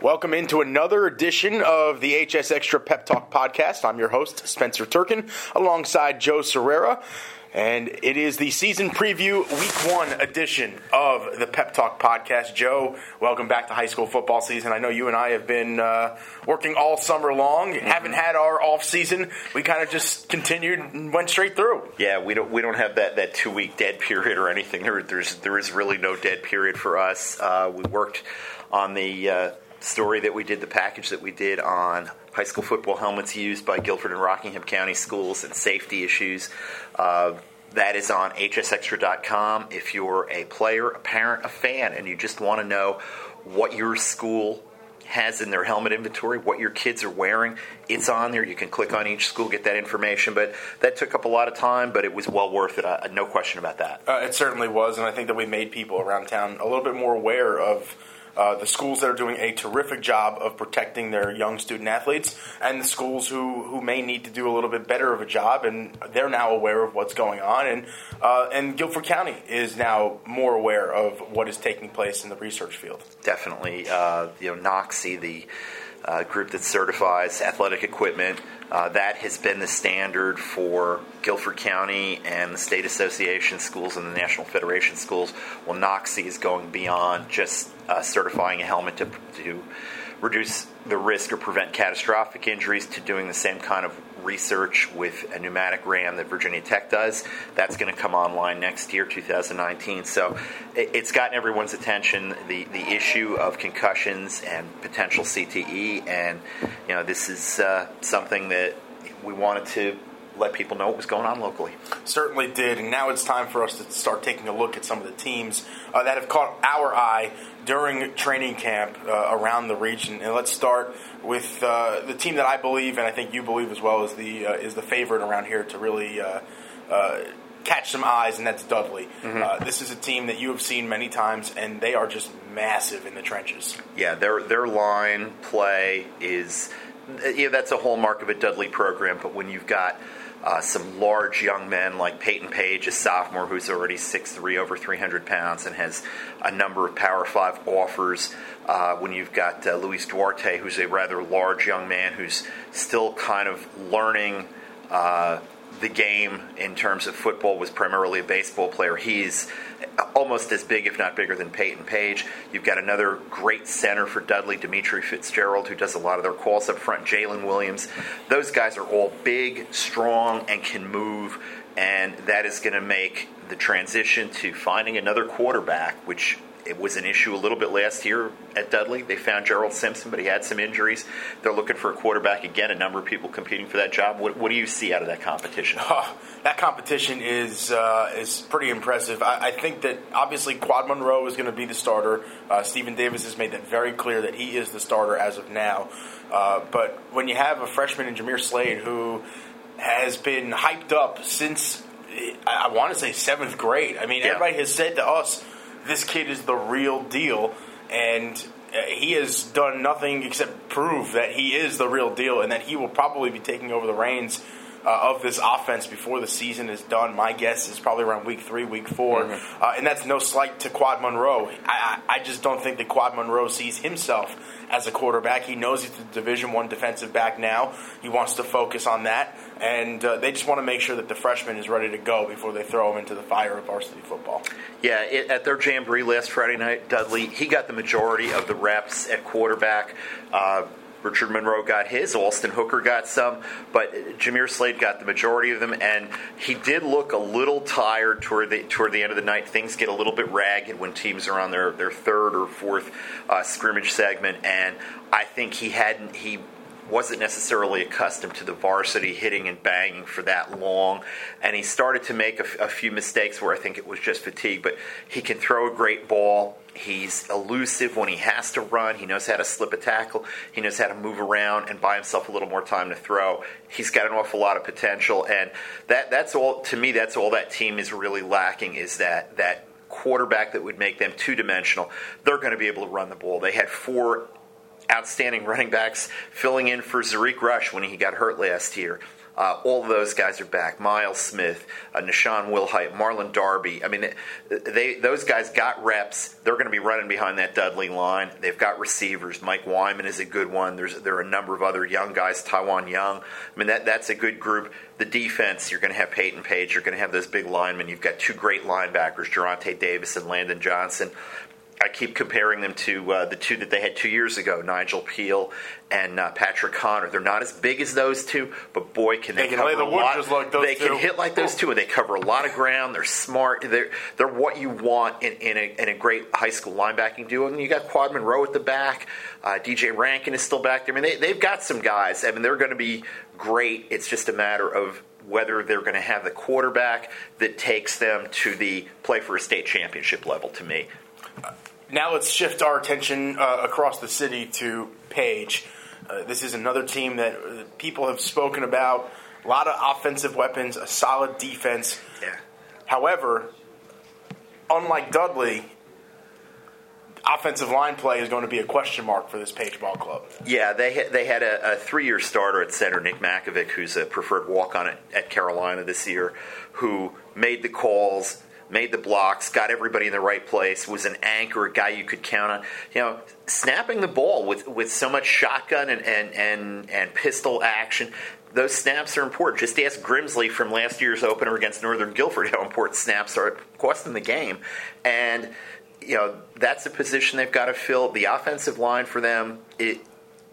Welcome into another edition of the HS Extra Pep Talk podcast. I'm your host, Spencer Turkin, alongside Joe Sirera. And it is the season preview week one edition of the Pep Talk podcast. Joe, welcome back to high school football season. I know you and I have been uh, working all summer long, mm-hmm. haven't had our off season. We kind of just continued and went straight through. Yeah, we don't we don't have that, that two week dead period or anything. There, there's there is really no dead period for us. Uh, we worked on the uh, story that we did, the package that we did on high school football helmets used by Guilford and Rockingham County schools and safety issues. Uh, that is on HSXtra.com. If you're a player, a parent, a fan, and you just want to know what your school has in their helmet inventory, what your kids are wearing, it's on there. You can click on each school, get that information. But that took up a lot of time, but it was well worth it. Uh, no question about that. Uh, it certainly was, and I think that we made people around town a little bit more aware of uh, the schools that are doing a terrific job of protecting their young student athletes, and the schools who, who may need to do a little bit better of a job, and they're now aware of what's going on. And uh, and Guilford County is now more aware of what is taking place in the research field. Definitely, uh, you know, NOCSAE, the uh, group that certifies athletic equipment. Uh, that has been the standard for Guilford County and the state association schools and the National Federation schools. Well, NOCSAE is going beyond just uh, certifying a helmet to, to reduce the risk or prevent catastrophic injuries to doing the same kind of research with a pneumatic ram that Virginia Tech does. That's going to come online next year, 2019. So it's gotten everyone's attention the the issue of concussions and potential CTE, and you know this is uh, something that we wanted to let people know what was going on locally. Certainly did, and now it's time for us to start taking a look at some of the teams uh, that have caught our eye during training camp uh, around the region. And let's start with uh, the team that I believe, and I think you believe as well, is the uh, is the favorite around here to really. Uh, uh, catch some eyes, and that's Dudley. Mm-hmm. this is a team that you have seen many times, and they are just massive in the trenches. Yeah, their their line play is yeah, that's a hallmark of a Dudley program. But when you've got uh, some large young men like Peyton Page, a sophomore who's already 6'3", over 300 pounds, and has a number of Power 5 offers. Uh, when you've got uh, Luis Duarte, who's a rather large young man who's still kind of learning uh, the game in terms of football, was primarily a baseball player. He's almost as big, if not bigger, than Peyton Page. You've got another great center for Dudley, Dimitri Fitzgerald, who does a lot of their calls up front, Jalen Williams. Those guys are all big, strong, and can move, and that is going to make the transition to finding another quarterback, which it was an issue a little bit last year at Dudley. They found Gerald Simpson, but he had some injuries. They're looking for a quarterback again. A number of people competing for that job. What, what do you see out of that competition? Oh, that competition is uh, is pretty impressive. I, I, think that obviously Quad Monroe is going to be the starter. Uh, Stephen Davis has made that very clear that he is the starter as of now. Uh, but when you have a freshman in Jameer Slade who has been hyped up since I, I want to say seventh grade. I mean, yeah. everybody has said to us this kid is the real deal, and uh, he has done nothing except prove that he is the real deal, and that he will probably be taking over the reins. Uh, of this offense before the season is done. My guess is probably around week three, week 4 mm-hmm. uh, and that's no slight to Quad Monroe. I, I, I, just don't think that Quad Monroe sees himself as a quarterback. He knows he's a Division One defensive back now. He wants to focus on that, and uh, they just want to make sure that the freshman is ready to go before they throw him into the fire of varsity football. Yeah, it, at their jamboree last Friday night, Dudley he got the majority of the reps at quarterback. Uh, Richard Monroe got his, Austin Hooker got some, but Jameer Slade got the majority of them, and he did look a little tired toward the toward the end of the night. Things get a little bit ragged when teams are on their, their third or fourth uh, scrimmage segment, and I think he hadn't he wasn't necessarily accustomed to the varsity hitting and banging for that long, and he started to make a, a few mistakes where I think it was just fatigue. But he can throw a great ball. He's elusive when he has to run. He knows how to slip a tackle. He knows how to move around and buy himself a little more time to throw. He's got an awful lot of potential, and that that's all to me. That's all that team is really lacking is that that quarterback that would make them two dimensional. They're going to be able to run the ball. They had four outstanding running backs filling in for Zarik Rush when he got hurt last year. Uh, all of those guys are back. Miles Smith, uh, Nahshon Wilhite, Marlon Darby. I mean, they those guys got reps. They're going to be running behind that Dudley line. They've got receivers. Mike Wyman is a good one. There's there are a number of other young guys. Taiwan Young. I mean, that that's a good group. The defense, you're going to have Peyton Page. You're going to have those big linemen. You've got two great linebackers, Geronte Davis and Landon Johnson. I keep comparing them to uh, the two that they had two years ago, Nigel Peel and uh, Patrick Connor. They're not as big as those two, but boy, can they, they can cover the a lot. like those they two. can hit like those two, and they cover a lot of ground. They're smart. They're they're what you want in, in, a, in a great high school linebacking duo. And you got Quad Monroe at the back. Uh, DJ Rankin is still back there. I mean, they, they've got some guys. I mean, they're going to be great. It's just a matter of whether they're going to have the quarterback that takes them to the play for a state championship level. To me, Now let's shift our attention uh, across the city to Page. Uh, this is another team that uh, people have spoken about. A lot of offensive weapons, a solid defense. yeah. However, unlike Dudley, offensive line play is going to be a question mark for this Page Ball Club. Yeah, they had, they had a, a three-year starter at center, Nick Makovic, who's a preferred walk-on at, at Carolina this year, who made the calls, made the blocks, got everybody in the right place, was an anchor, a guy you could count on. You know, snapping the ball with, with so much shotgun and, and, and, and pistol action. Those snaps are important. Just ask Grimsley from last year's opener against Northern Guilford how important snaps are. It cost them the game. And you know that's a position they've got to fill. The offensive line for them, it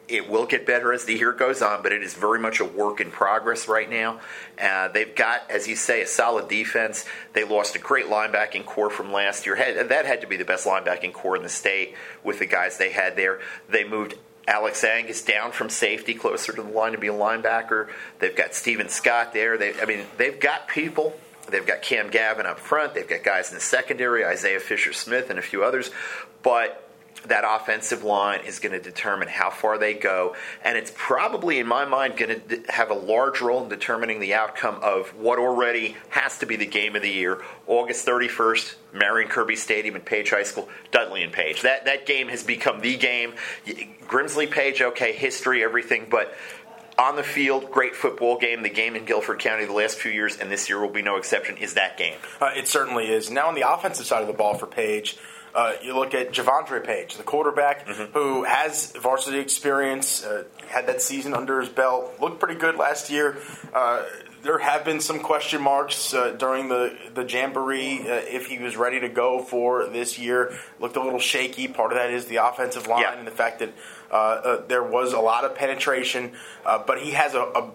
it will get better as the year goes on, but it is very much a work in progress right now. Uh, they've got, as you say, a solid defense. They lost a great linebacking core from last year. Had, that had to be the best linebacking core in the state with the guys they had there. They moved Alex Angus down from safety closer to the line to be a linebacker. They've got Steven Scott there. They, I mean, they've got people. They've got Cam Gavin up front. They've got guys in the secondary, Isaiah Fisher Smith, and a few others. But that offensive line is going to determine how far they go. And it's probably, in my mind, going to have a large role in determining the outcome of what already has to be the game of the year August 31st, Marion Kirby Stadium and Page High School, Dudley and Page. That, that game has become the game. Grimsley Page, okay, history, everything, but on the field, great football game. The game in Guilford County the last few years, and this year will be no exception, is that game. Uh, it certainly is. Now, on the offensive side of the ball for Page, uh, you look at Javondre Page, the quarterback who has varsity experience, uh, had that season under his belt, looked pretty good last year. Uh, there have been some question marks uh, during the the jamboree uh, if he was ready to go for this year. Looked a little shaky. Part of that is the offensive line Yeah. and the fact that uh, uh, there was a lot of penetration, uh, but he has a, a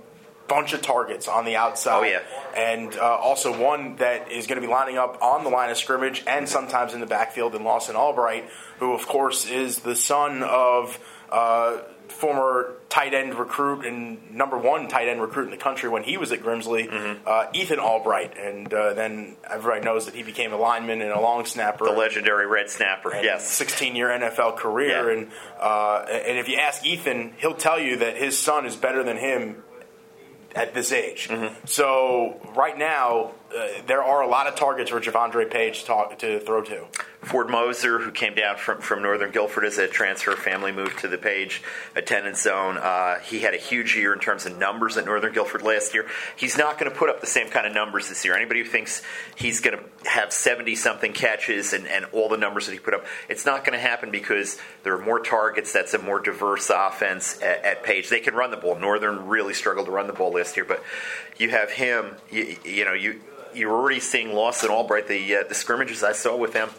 bunch of targets on the outside. Oh, yeah. And uh, also one that is going to be lining up on the line of scrimmage and sometimes in the backfield in Lawson Albright, who, of course, is the son of uh, former tight end recruit and number one tight end recruit in the country when he was at Grimsley, Mm-hmm. uh, Ethan Albright. And uh, then everybody knows that he became a lineman and a long snapper. The legendary red snapper, yes. 16 year NFL career. Yeah. And, uh, and if you ask Ethan, he'll tell you that his son is better than him at this age. Mm-hmm. So right now, uh, there are a lot of targets for Javondre Page to, to throw to. Ford Moser, who came down from, from Northern Guilford as a transfer, family moved to the Page attendance zone. Uh, he had a huge year in terms of numbers at Northern Guilford last year. He's not going to put up the same kind of numbers this year. Anybody who thinks he's going to have 70 something catches and, and all the numbers that he put up, it's not going to happen because there are more targets. That's a more diverse offense at, at Page. They can run the ball. Northern really struggled to run the ball last year, but you have him, you, you know, you. You're already seeing Lawson Albright, the uh, the scrimmages I saw with him.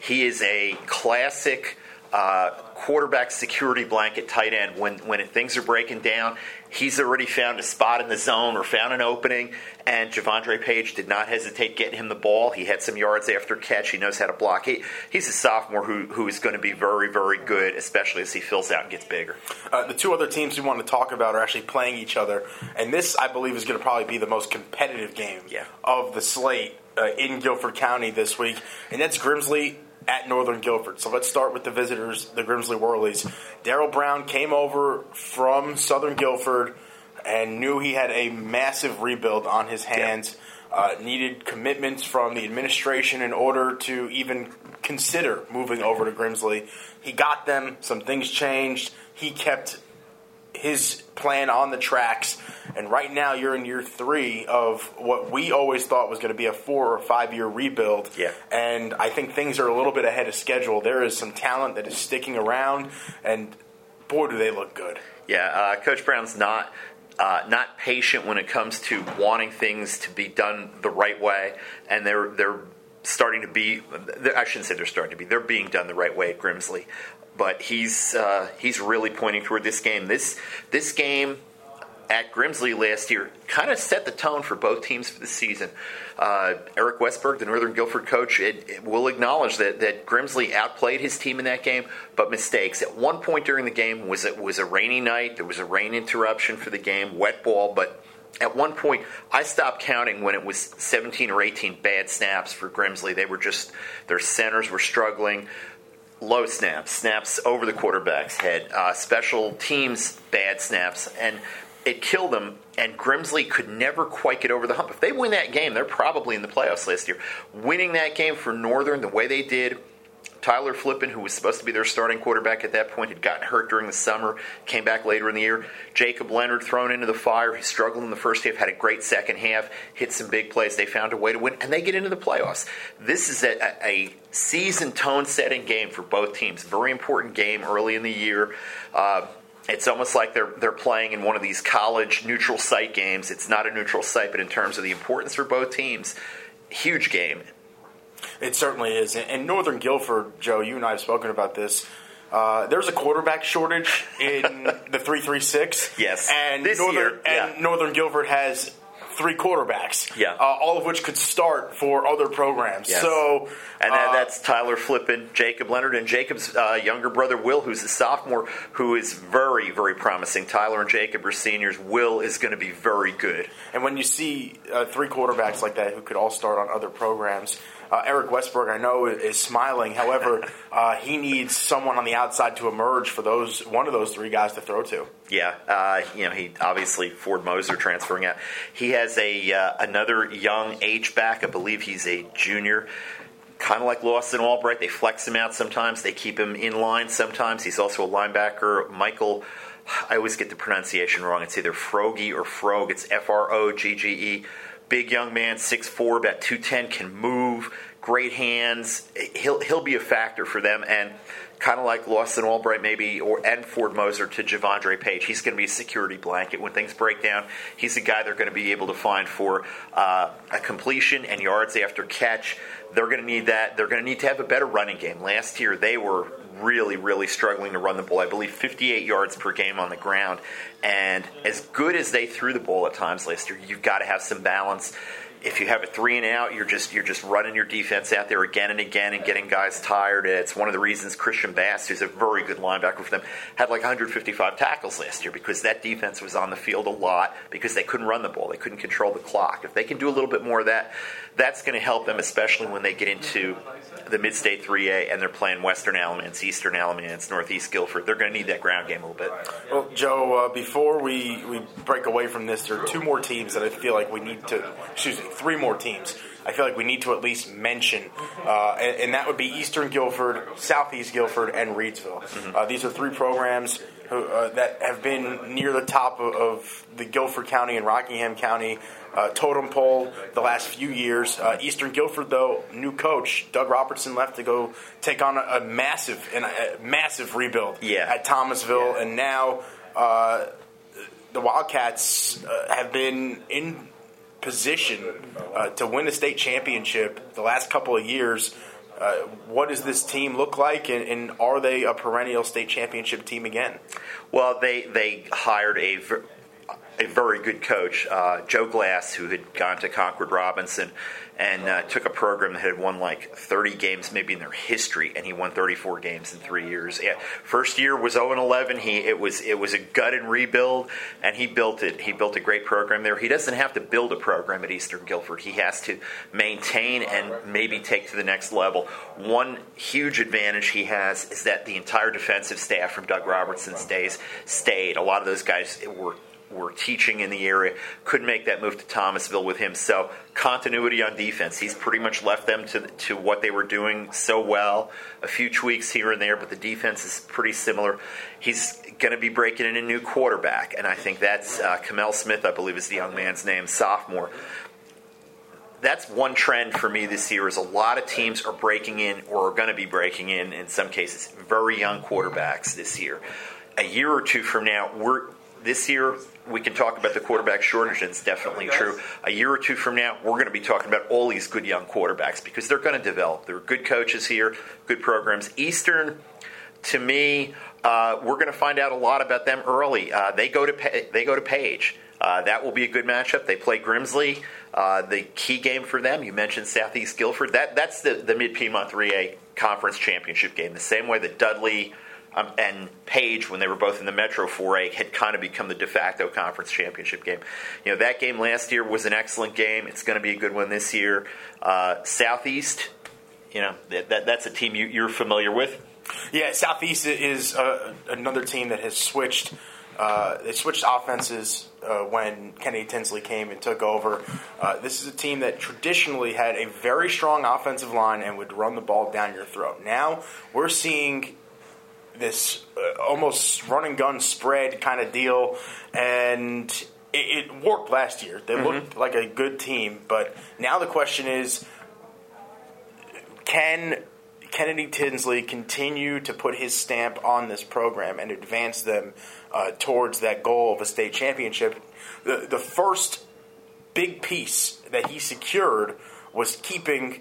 He is a classic uh, quarterback security blanket tight end. When when things are breaking down, he's already found a spot in the zone or found an opening. And Javondre Page did not hesitate getting him the ball. He had some yards after catch. He knows how to block. He, he's a sophomore who who is going to be very very good, especially as he fills out and gets bigger. Uh, the two other teams we want to talk about are actually playing each other, and this, I believe, is going to probably be the most competitive game Yeah. of the slate uh, in Guilford County this week, and that's Grimsley at Northern Guilford. So let's start with the visitors, the Grimsley Whirlies. Daryl Brown came over from Southern Guilford and knew he had a massive rebuild on his hands. Uh, needed commitments from the administration in order to even consider moving over to Grimsley. He got them. Some things changed. He kept his plan on the tracks. And right now, you're in year three of what we always thought was going to be a four or five year rebuild. Yeah. And I think things are a little bit ahead of schedule. There is some talent that is sticking around, and boy, do they look good. Yeah, uh, Coach Brown's not. Uh, not patient when it comes to wanting things to be done the right way, and they're they're starting to be. I shouldn't say they're starting to be. They're being done the right way at Grimsley, but he's uh, he's really pointing toward this game. This this game at Grimsley last year kind of set the tone for both teams for the season. Uh, Eric Westberg, the Northern Guilford coach, it, it will acknowledge that, that Grimsley outplayed his team in that game, but mistakes. At one point during the game was it was a rainy night. There was a rain interruption for the game, wet ball, but at one point, I stopped counting when it was 17 or 18 bad snaps for Grimsley. They were just, their centers were struggling. Low snaps, snaps over the quarterback's head, uh, special teams bad snaps. And it killed them, and Grimsley could never quite get over the hump. If they win that game, they're probably in the playoffs last year. Winning that game for Northern the way they did, Tyler Flippin, who was supposed to be their starting quarterback at that point, had gotten hurt during the summer, came back later in the year. Jacob Leonard thrown into the fire. He struggled in the first half, had a great second half, hit some big plays. They found a way to win, and they get into the playoffs. This is a, a season tone setting game for both teams. Very important game early in the year. Uh, it's almost like they're they're playing in one of these college neutral site games. It's not a neutral site, but in terms of the importance for both teams, huge game. It certainly is. And Northern Guilford, Joe, you and I have spoken about this. Uh, there's a quarterback shortage in the three three six. Yes, and this Northern year, yeah. and Northern Guilford has three quarterbacks. Yeah. Uh, all of which could start for other programs. Yes. So, and uh, that's Tyler Flippin, Jacob Leonard, and Jacob's uh, younger brother Will, who's a sophomore, who is very, very promising. Tyler and Jacob are seniors. Will is going to be very good. And when you see uh, three quarterbacks like that who could all start on other programs, uh, Eric Westberg, I know, is smiling. However, uh, he needs someone on the outside to emerge for those one of those three guys to throw to. Yeah, uh, you know, he obviously Ford Moser transferring out. He has a uh, another young H back. I believe he's a junior. Kind of like Lawson Albright, they flex him out sometimes. They keep him in line sometimes. He's also a linebacker. Michael, I always get the pronunciation wrong. It's either Frogie or Frog. It's F R O G G E. Big young man, 6'4", about 210, can move, great hands. He'll he'll be a factor for them, and kind of like Lawson Albright maybe, or and Ford Moser to Javondre Page. He's going to be a security blanket when things break down. He's a guy they're going to be able to find for uh, a completion and yards after catch. They're going to need that. They're going to need to have a better running game. Last year they were really, really struggling to run the ball. I believe 58 yards per game on the ground. And as good as they threw the ball at times last year, you've got to have some balance. If you have a three and out, you're just you're just running your defense out there again and again and getting guys tired. It's one of the reasons Christian Bass, who's a very good linebacker for them, had like 155 tackles last year because that defense was on the field a lot because they couldn't run the ball, they couldn't control the clock. If they can do a little bit more of that, that's going to help them, especially when they get into the Mid-State 3A and they're playing Western Alamance, Eastern Alamance, Northeast Guilford. They're going to need that ground game a little bit. Well, Joe, uh, before we, we break away from this, there are two more teams that I feel like we need to, excuse me, three more teams. I feel like we need to at least mention, uh, and, and, that would be Eastern Guilford, Southeast Guilford, and Reidsville. Mm-hmm. Uh, these are three programs who, uh, that have been near the top of, of, the Guilford County and Rockingham County uh, totem pole the last few years. Uh, Eastern Guilford, though, new coach Doug Robertson left to go take on a, a massive and a, massive rebuild yeah. at Thomasville, yeah. and now uh, the Wildcats uh, have been in position uh, to win a state championship the last couple of years. Uh, what does this team look like, and, and, are they a perennial state championship team again? Well, they they hired a a very good coach, uh, Joe Glass, who had gone to Concord Robinson and uh, took a program that had won like 30 games maybe in their history, and he won 34 games in three years. Yeah, first year was 0 11. He it was it was a gut and rebuild, and he built it. He built a great program there. He doesn't have to build a program at Eastern Guilford. He has to maintain and maybe take to the next level. One huge advantage he has is that the entire defensive staff from Doug Robertson's days stayed. A lot of those guys were were teaching in the area could make that move to Thomasville with him. So continuity on defense. He's pretty much left them to to what they were doing so well. A few tweaks here and there, but the defense is pretty similar. He's going to be breaking in a new quarterback, and I think that's uh, Kamel Smith. I believe is the young man's name, sophomore that's one trend for me this year is a lot of teams are breaking in or are going to be breaking in in some cases very young quarterbacks this year a year or two from now we're this year we can talk about the quarterback shortage and it's definitely true a year or two from now we're going to be talking about all these good young quarterbacks because they're going to develop there are good coaches here good programs eastern to me uh, we're going to find out a lot about them early uh, they go to they go to page uh, that will be a good matchup. They play Grimsley. Uh, the key game for them, you mentioned Southeast Guilford. That that's the, the Mid Piedmont 3A Conference Championship game. The same way that Dudley um, and Page, when they were both in the Metro 4A, had kind of become the de facto conference championship game. You know that game last year was an excellent game. It's going to be a good one this year. Uh, Southeast, you know that, that, that's a team you, you're familiar with. Yeah, Southeast is uh, another team that has switched uh, they switched offenses uh, when Kennedy Tinsley came and took over. Uh, this is a team that traditionally had a very strong offensive line and would run the ball down your throat. Now we're seeing this uh, almost run and gun spread kind of deal, and it, it worked last year. They mm-hmm. looked like a good team, but now the question is can Kennedy Tinsley continue to put his stamp on this program and advance them uh, towards that goal of a state championship. The, the first big piece that he secured was keeping,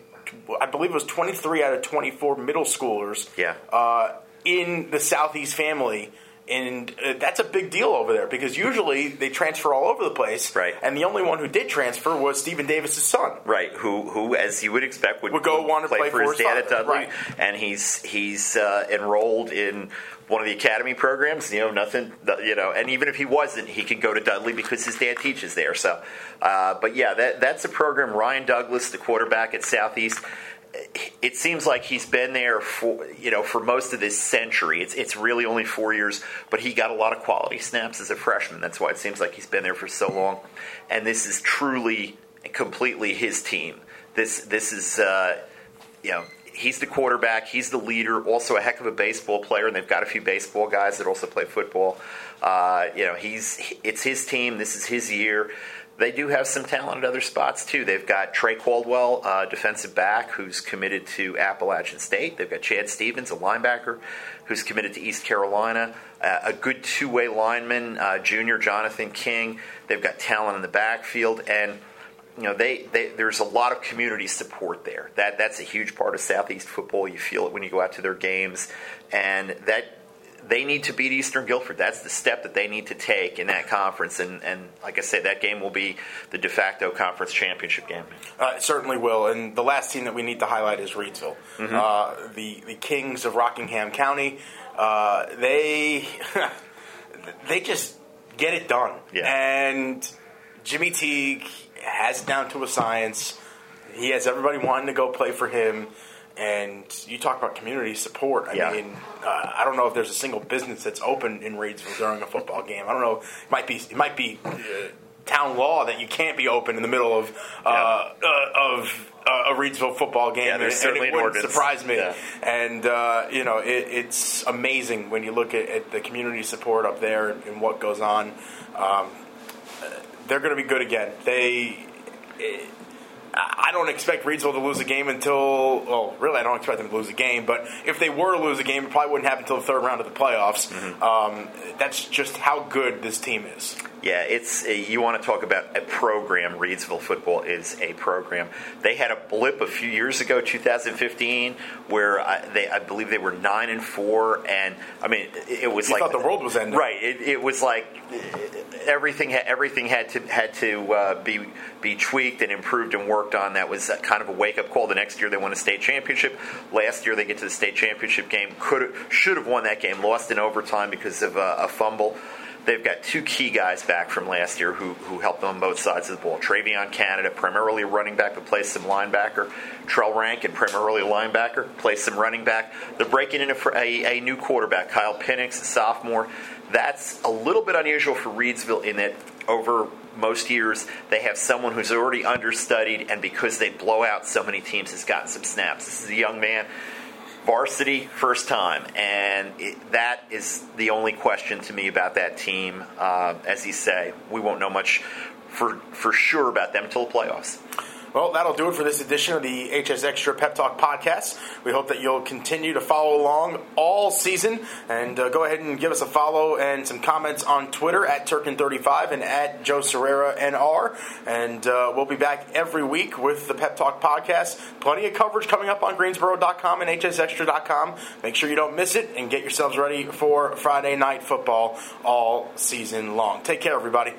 I believe it was 23 out of 24 middle schoolers yeah. uh, in the Southeast family and uh, that's a big deal over there because usually they transfer all over the place. Right. And the only one who did transfer was Stephen Davis's son. Right. Who, who, as you would expect, would, would go want to play, play for, for his dad at Dudley. Right. And he's he's uh, enrolled in one of the academy programs. You know, nothing. You know, and even if he wasn't, he could go to Dudley because his dad teaches there. So, uh, but yeah, that that's a program. Ryan Douglas, the quarterback at Southeast it seems like he's been there for you know for most of this century. It's it's really only four years, but he got a lot of quality snaps as a freshman. That's why it seems like he's been there for so long. And this is truly completely his team. This this is uh, you know he's the quarterback, he's the leader, also a heck of a baseball player, and they've got a few baseball guys that also play football. Uh, you know he's it's his team. This is his year they do have some talent at other spots too. They've got Trey Caldwell, uh, defensive back, who's committed to Appalachian State. They've got Chad Stevens, a linebacker, who's committed to East Carolina. Uh, a good two-way lineman, uh, junior Jonathan King. They've got talent in the backfield, and you know they, they, there's a lot of community support there. That that's a huge part of Southeast football. You feel it when you go out to their games, and that they need to beat Eastern Guilford. That's the step that they need to take in that conference. And, and like I said, that game will be the de facto conference championship game. Uh, it certainly will. And the last team that we need to highlight is Reidsville, mm-hmm. uh, the the Kings of Rockingham County. Uh, they they just get it done. Yeah. And Jimmy Teague has it down to a science. He has everybody wanting to go play for him. And you talk about community support. I yeah. mean, uh, I don't know if there's a single business that's open in Reidsville during a football game. I don't know. It might be. It might be. Uh, town law that you can't be open in the middle of uh, uh, of uh, a Reidsville football game, yeah, there's and, and, it wouldn't surprise me. Yeah. And uh, you know, it, it's amazing when you look at, at, the community support up there and what goes on. Um, they're going to be good again. They. It, I don't expect Reidsville to lose a game until, well, really, I don't expect them to lose a game. But if they were to lose a game, it probably wouldn't happen until the third round of the playoffs. Mm-hmm. Um, that's just how good this team is. Yeah, it's a, you want to talk about a program. Reidsville football is a program. They had a blip a few years ago, 2015, where I, they, I believe they were nine and four, and I mean, it was you like thought the world was ending. Right. It, it was like everything. Everything had to had to uh, be be tweaked and improved and worked on. That was kind of a wake up call. The next year they won a state championship. Last year they get to the state championship game. Could should have won that game. Lost in overtime because of a, a fumble they've got two key guys back from last year who, who helped them on both sides of the ball. TreVeyon Canada, primarily running back, but plays some linebacker. Trell Rankin, primarily linebacker, plays some running back. They're breaking in a, a, a new quarterback, Kyle Penix, sophomore. That's a little bit unusual for Reidsville in that over most years they have someone who's already understudied, and because they blow out so many teams, has gotten some snaps. This is a young man varsity first time, and it, that is the only question to me about that team. Uh, as you say, we won't know much for for sure about them until the playoffs. Well, that'll do it for this edition of the HS Extra Pep Talk podcast. We hope that you'll continue to follow along all season and uh, go ahead and give us a follow and some comments on Twitter at Turkin35 and at Joe Sirera NR. And uh, we'll be back every week with the Pep Talk podcast. Plenty of coverage coming up on Greensboro.com and HSXtra.com. Make sure you don't miss it and get yourselves ready for Friday night football all season long. Take care, everybody.